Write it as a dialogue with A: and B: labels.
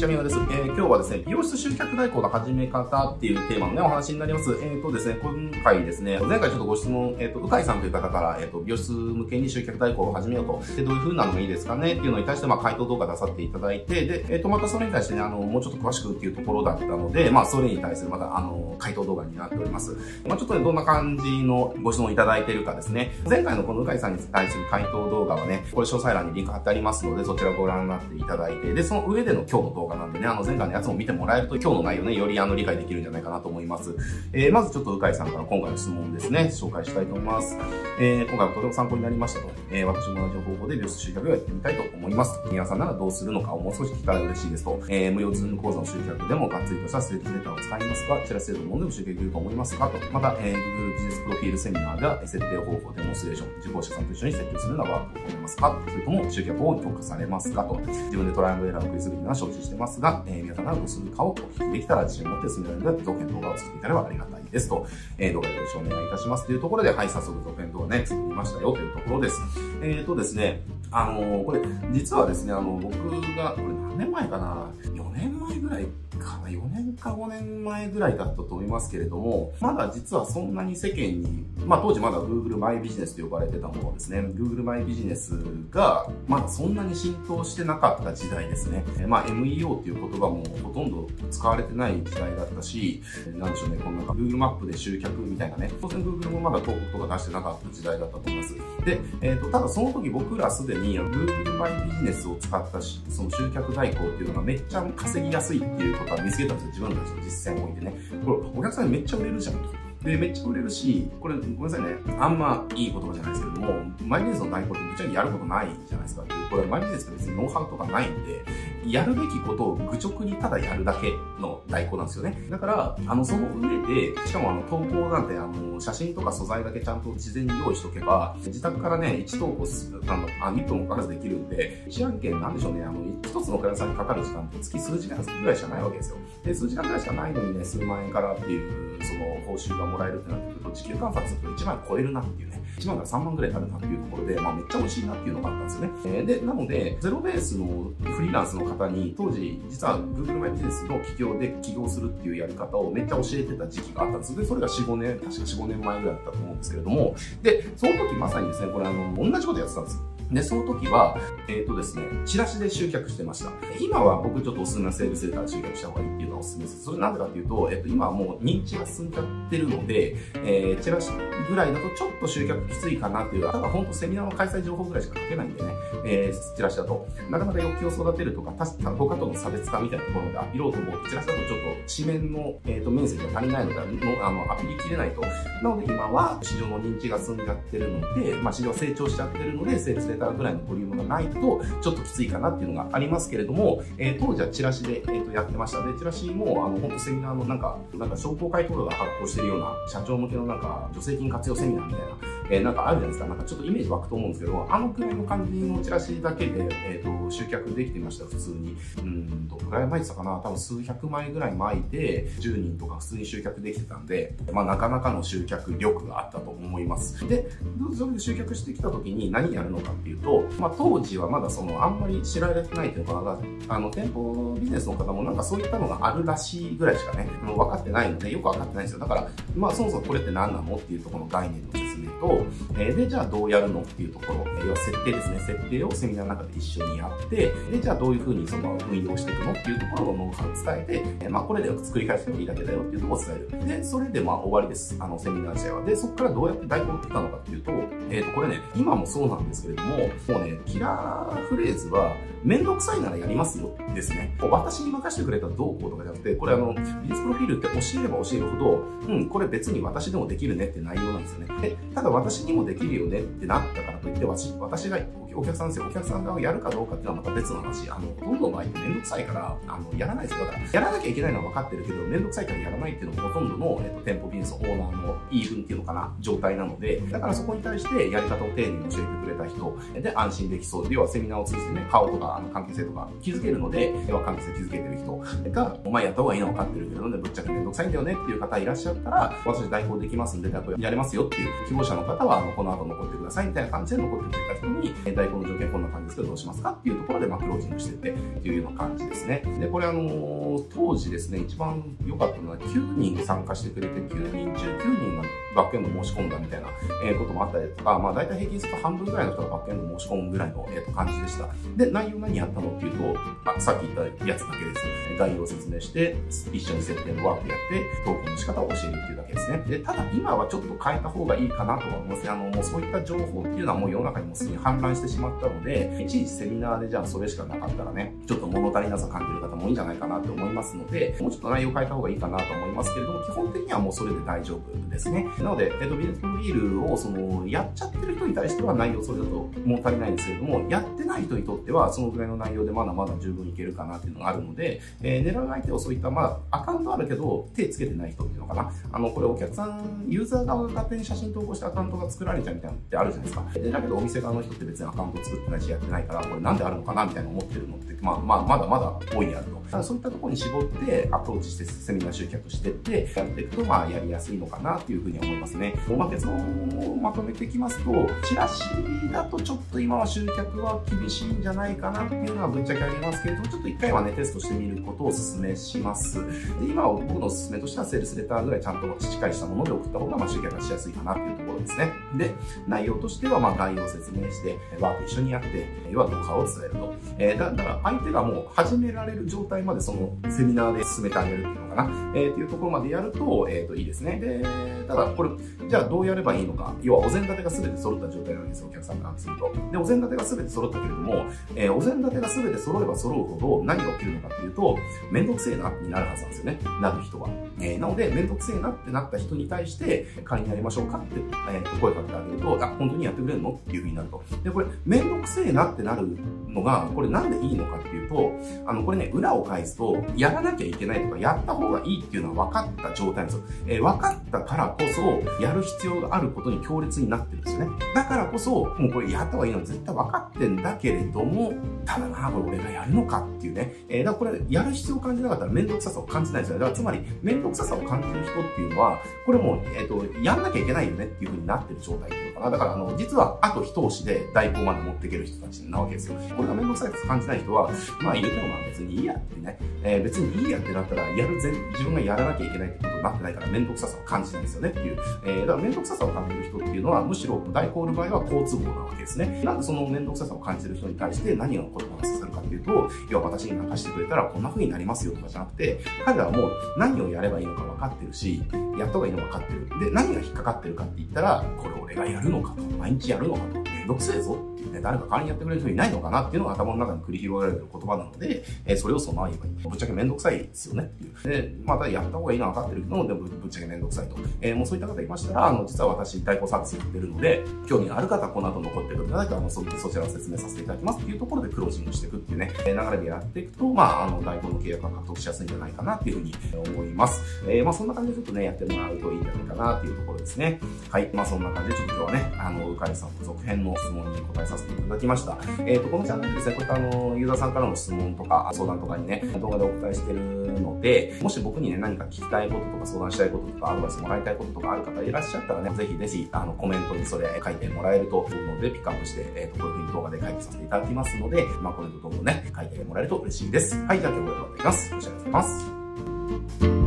A: ちは、みわです。えー、今日はですね、美容室集客代行の始め方っていうテーマのね、お話になります。えっ、ー、とですね、今回ですね、前回ちょっとご質問、えっ、ー、と、うかいさんという方から、えっ、と、美容室向けに集客代行を始めようと、で、どういう風なのがいいですかね？っていうのに対して、まあ、回答動画出させていただいて、で、えっ、と、またそれに対してね、あの、もうちょっと詳しくっていうところだったので、まあ、それに対するまた、あの、回答動画になっております。まあ、ちょっとね、どんな感じのご質問いただいているかですね、前回のこのうかいさんに対する回答動画はね、これ詳細欄にリンク貼ってありますので、そちらをご覧になっていただいて、で、その上での今日の動画なんでね、あの前回のやつも見てもらえると今日の内容ね、よりあの理解できるんじゃないかなと思います。えー、まずちょっとうかいさんから今回の質問ですね、紹介したいと思います。えー、今回はとても参考になりましたと。えー、私も同じ方法で美容室集客をやってみたいと思います。皆さんならどうするのかをもう少し聞いたら嬉しいですと。えー、無料 Zoom 講座の集客でもがっつりとしたスライドデータを使いますが、チラシ程度のでも集客できると思いますか？と。また、えー、Google ビジネスプロフィールセミナーでは設定方法、デモンストレーション、受講者さんと一緒に設定するのはワークを行いますか？それとも集客を強化されますか？と。自分でトライアンドエラーを繰りするのは承知してますが、えー、皆さんならどうするかをお聞きできたら自信を持って進められるので、続編動画を作っていただければありがたいですと、えー、動画でご視聴お願いいたしますというところで、はい、早速続編動画ね、作りましたよというところです。えーとですね、あの、これ、実はですね、あの、僕が、これ何年前かな ?4 年前ぐらいかな ?4 年か5年前ぐらいだったと思いますけれども、まだ実はそんなに世間に、まあ当時まだ Google マイビジネスと呼ばれてたものですね。Google マイビジネスが、まだそんなに浸透してなかった時代ですね。まあ MEO っていう言葉もほとんど使われてない時代だったし、なんでしょうね、このなんか Google マップで集客みたいなね、当然 Google もまだ広告とか出してなかった時代だったと思います。で、えっ、ー、と、ただその時僕らすでに Google マイビジネスを使ったし、その集客代行っていうのがめっちゃ稼ぎやすいっていうことは見つけたんですよ。自分たちの実践を置いてね。これ、お客さんめっちゃ売れるじゃんと。で、めっちゃ売れるし、これ、ごめんなさいね。あんまいい言葉じゃないですけれども、マイビジネスの代行ってぶっちゃけやることないじゃないですか。これ、マイビジネスって別にノウハウとかないんで、やるべきことを愚直にただやるだけの代行なんですよね。だから、あの、その上で、しかもあの、投稿なんて、あの、写真とか素材だけちゃんと事前に用意しとけば、自宅からね、1投稿する、あの、あ1分もかからずできるんで、1案件なんでしょうね、あの、1つのクライアントさんにかかる時間って月数時間ぐらいしかないわけですよ。で、数時間ぐらいしかないのにね、数万円からっていう、その、報酬がもらえるってなってくると、時給換算すると1万超えるなっていうね、1万から3万ぐらいになるなっていうところで、まあめっちゃ美味しいなっていうのがあったんですよね。えー、で、なので、ゼロベースのフリーランスの方に、当時、実は Google マイビジネスの企業で起業するっていうやり方をめっちゃ教えてた時期があったんです。で、それが4、5年、確か4、5年前ぐらいだったと思うんですけれども、で、その時まさにですね、これあの、同じことやってたんですよ。で、その時は、えっ、ー、とですね、チラシで集客してました。今は僕ちょっとおすすめのセールスレター集客した方がいいっていうのはおすすめです。それなんでかっていうと、えっ、ー、と、今はもう認知が進んじゃってるので、えー、チラシぐらいだとちょっと集客きついかなっていうのは、ただ本当セミナーの開催情報ぐらいしか書けないんでね、えー、チラシだと、なかなか要求を育てるとか、確か他との差別化みたいなところでアピろうと思うと、チラシだとちょっと紙面の、えーと、面積が足りないので、のあのアピりきれないと。なので今は市場の認知が進んじゃってるので、まあ市場成長しちゃってるので、セールスレターぐらいのボリュームがないと、ちょっときついかなっていうのがありますけれども、えー、当時はチラシで、えー、とやってました。で、チラシも、あの、本当セミナーのなんか、なんか商工会とかが発行してるような、社長向けのなんか、助成金活用セミナーみたいな、えー、なんかあるじゃないですか。なんかちょっとイメージ湧くと思うんですけど、あのくらいの感じのチラシだけで、え、ー、と、集客できてました、普通に。うん、どくらい巻いてたかな多分数百枚ぐらい巻いて、10人とか普通に集客できてたんで、まあなかなかの集客力があったと思います。で、それで集客してきた時に何やるのかっていうと、まあ当時はまだその、あんまり知られてないっていうか、あの、店舗ビジネスの方もなんかそういったのがあるらしいぐらいしかね、もう分かってないので、よく分かってないんですよ。だから、まあそもそもこれって何なのっていうところの概念の説明と、えー、で、じゃあどうやるのっていうところ、要は設定ですね。設定をセミナーの中で一緒にやって、で、じゃあどういうふうにその運用していくのっていうところのノウハウを伝えて、えー、まあこれで作り返してもいいだけだよっていうところを伝える。で、それでまあ終わりです。あの、セミナー自体は。で、そこからどうやって代行を取ったのかっていうと、えっ、ー、と、これね、今もそうなんですけれども、もうね、キラーフレーズは、めんどくさいならやりますよですね。私に任せてくれたらどうこうとかじゃなくて、これあの、技術プロフィールって教えれば教えるほど、うん、これ別に私でもできるねって内容なんですよね。で、ただ私にもできるよねってなったからといって、私私がお客さんですよ、お客さんがやるかどうかっていうのはまた別の話。あの、ほとんどの場合ってめんどくさいから、あの、やらないですよ。だから、やらなきゃいけないのは分かってるけど、めんどくさいからやらないっていうのもほとんどの、えっと、店舗ビジネスオーナーの言い分っていうのかな、状態なので、だからそこに対してやり方を丁寧に教えてくれた人で安心できそう。要はセミナーを通じてね、顔とか、あの、関係性とか気づけるので、要は関係性気づけてる人が、お前やった方がいいの分かってるけどね、ぶっちゃけめんどくさいんだよねっていう方いらっしゃったら、私代行できますんで、やれますよっていう希望者の方は、この後残ってくださいみたいな感じで残ってくれた人に、代行の条件こんな感じですけどどうしますかっていうところで、まあ、クロージングしてってっていうような感じですね。で、これあの、当時ですね、一番良かったのは9人参加してくれて、9人中9人がバックエンド申し込んだみたいな、えこともあったりとか、まあ大体平均すると半分ぐらいの人がバックエンド申し込むぐらいの、えー、と感じでした。で、内容何やったのっていうと、あさっき言ったやつだけです。概要を説明して、一緒に設定のワークやって、トークの仕方を教えるっていうだけですね。で、ただ今はちょっと変えた方がいいかなとは思います。あの、もうそういった情報っていうのはもう世の中にもすでに氾濫してしまったので、いちいちセミナーでじゃあそれしかなかったらね、ちょっと物足りなさ感じる方も多いんじゃないかなと思いますので、もうちょっと内容変えた方がいいかなと思いますけれども、基本的にはもうそれで大丈夫ですね。なので、えっと、ビジネスプロフィールをその、やっちゃってる人に対しては内容それだともう足りないんですけれども、やってない人にとってはそのぐらいの内容でまだまだ十分いけるかなっていうのがあるので、えー、狙う相手をそういった、まあ、アカウントあるけど、手つけてない人っていうのかな。あの、これお客さん、ユーザー側が勝手に写真投稿してアカウントが作られちゃうみたいなのってあるじゃないですか。で、だけどお店側の人って別にアカウント作ってないしやってないから、これなんであるのかなみたいな思ってるのって、まあ、まあ、まだまだ大いにあると。だからそういったところに絞ってアプローチしてセミナー集客してって、やっていくと、まあ、やりやすいのかなっていうふうに思いますね。まあ、結論をまとめていきますと、チラシだとちょっと今は集客は厳しいんじゃないかなっていうのはぶっちゃけありますけれども、ちょっと一回はね、テストしてみることをお勧めします。で、今は僕のお勧めとしては、セールスレターぐらいちゃんとしっかりしたもので送った方が、まあ、集客がしやすいかなっていうところですね。で、内容としては、まあ、概要を説明して、ワーク一緒にやって、要はノウハウを伝えると。えー、だから相手がもう始められる状態までそのセミナーで進めてあげるっていうのかな、えー、っていうところまでやると、えっ、ー、と、いいですね。で、ただこれ、じゃあどうやればいいのか。要はお膳立てが全て揃った状態なわけですよ、お客さんからすると。で、お膳立てが全て揃ったけれども、えー、お膳立てが全て揃えば揃うほど何が起きるのかっていうと、めんどくせえなになるはずなんですよね。なる人は。えー、なので、めんどくせえなってなった人に対して、会員やりましょうかって、えー、声かけてあげると、あ、本当にやってくれるのっていう風になると。で、これ、めんどくせえなってなるのが、これなんでいいのかっていうと、あの、これね、裏を返すと、やらなきゃいけないとか、やった方がいいっていうのは分かった状態なんですよ。えー、分かったからこそ、やる必要があることに強烈になってるんですよね。だからこそ、もうこれやった方がいいの絶対分かってんだけれども、ただな、これ俺がやるのかっていうね。えー、だからこれ、やる必要を感じなかったら面倒くささを感じないですよね。だからつまり、面倒くささを感じる人っていうのは、これもう、えっ、ー、と、やんなきゃいけないよねっていう風になってる状態っていうのかな。だから、あの、実は、あと一押しで代行まで持っていける人たちなわけですよ。これが面倒くさいと感じない人は、まあ入れてもまあ別にいいやってね。えー、別にいいやってなったら、やる全、自分がやらなきゃいけないってことになってないから面倒くささを感じないんですよねっていう。えー、だから面倒くささを感じる人っていうのは、むしろ代行の場合は好都合なわけですね。なんでその面倒くささを感じる人に対して何を言葉が刺さるかっていうと、要は私に任してくれたらこんな風になりますよとかじゃなくて、彼らはもう何をやればいいのか分かってるし、やった方がいいの分かってる。で、何が引っかかってるかって言ったら、これ俺がやるのかと、毎日やるのかと、面倒くせえぞね、誰か代わりにやってくれる人いないのかなっていうのが頭の中に繰り広げられる言葉なので、えー、それをそのまま言えばいい。ぶっちゃけめんどくさいですよねっていう。で、またやった方がいいのは分かってるけども、でもぶっちゃけめんどくさいと。えー、もうそういった方いましたら、あの、実は私、代行サービスやってるので、興味がある方はこの後残ってくださいあのそ、そちらを説明させていただきますっていうところでクロージングしていくっていうね、え流れでやっていくと、まあ、あの、代行の契約が獲得しやすいんじゃないかなっていうふうに思います。えー、まあ、そんな感じでちょっとね、やってもらうといいんじゃないかなっていうところですね。はい。まあ、そんな感じでちょっと今日はね、あの、うかりさんの続編の質問に答えさせていただきました。えっ、ー、と、このチャンネルですね、こういったあの、ユーザーさんからの質問とか、相談とかにね、動画でお答えしてるので、もし僕にね、何か聞きたいこととか相談したいこととか、アドバイスもらいたいこととかある方いらっしゃったらね、ぜひぜひ、あの、コメントにそれ書いてもらえると思うので、ピックアップして、えっ、ー、と、こういう風に動画で書いてさせていただきますので、まあ、コメントどんどんね、書いてもらえると嬉しいです。はい、じゃあ今日は終わります。よろしくお願いします。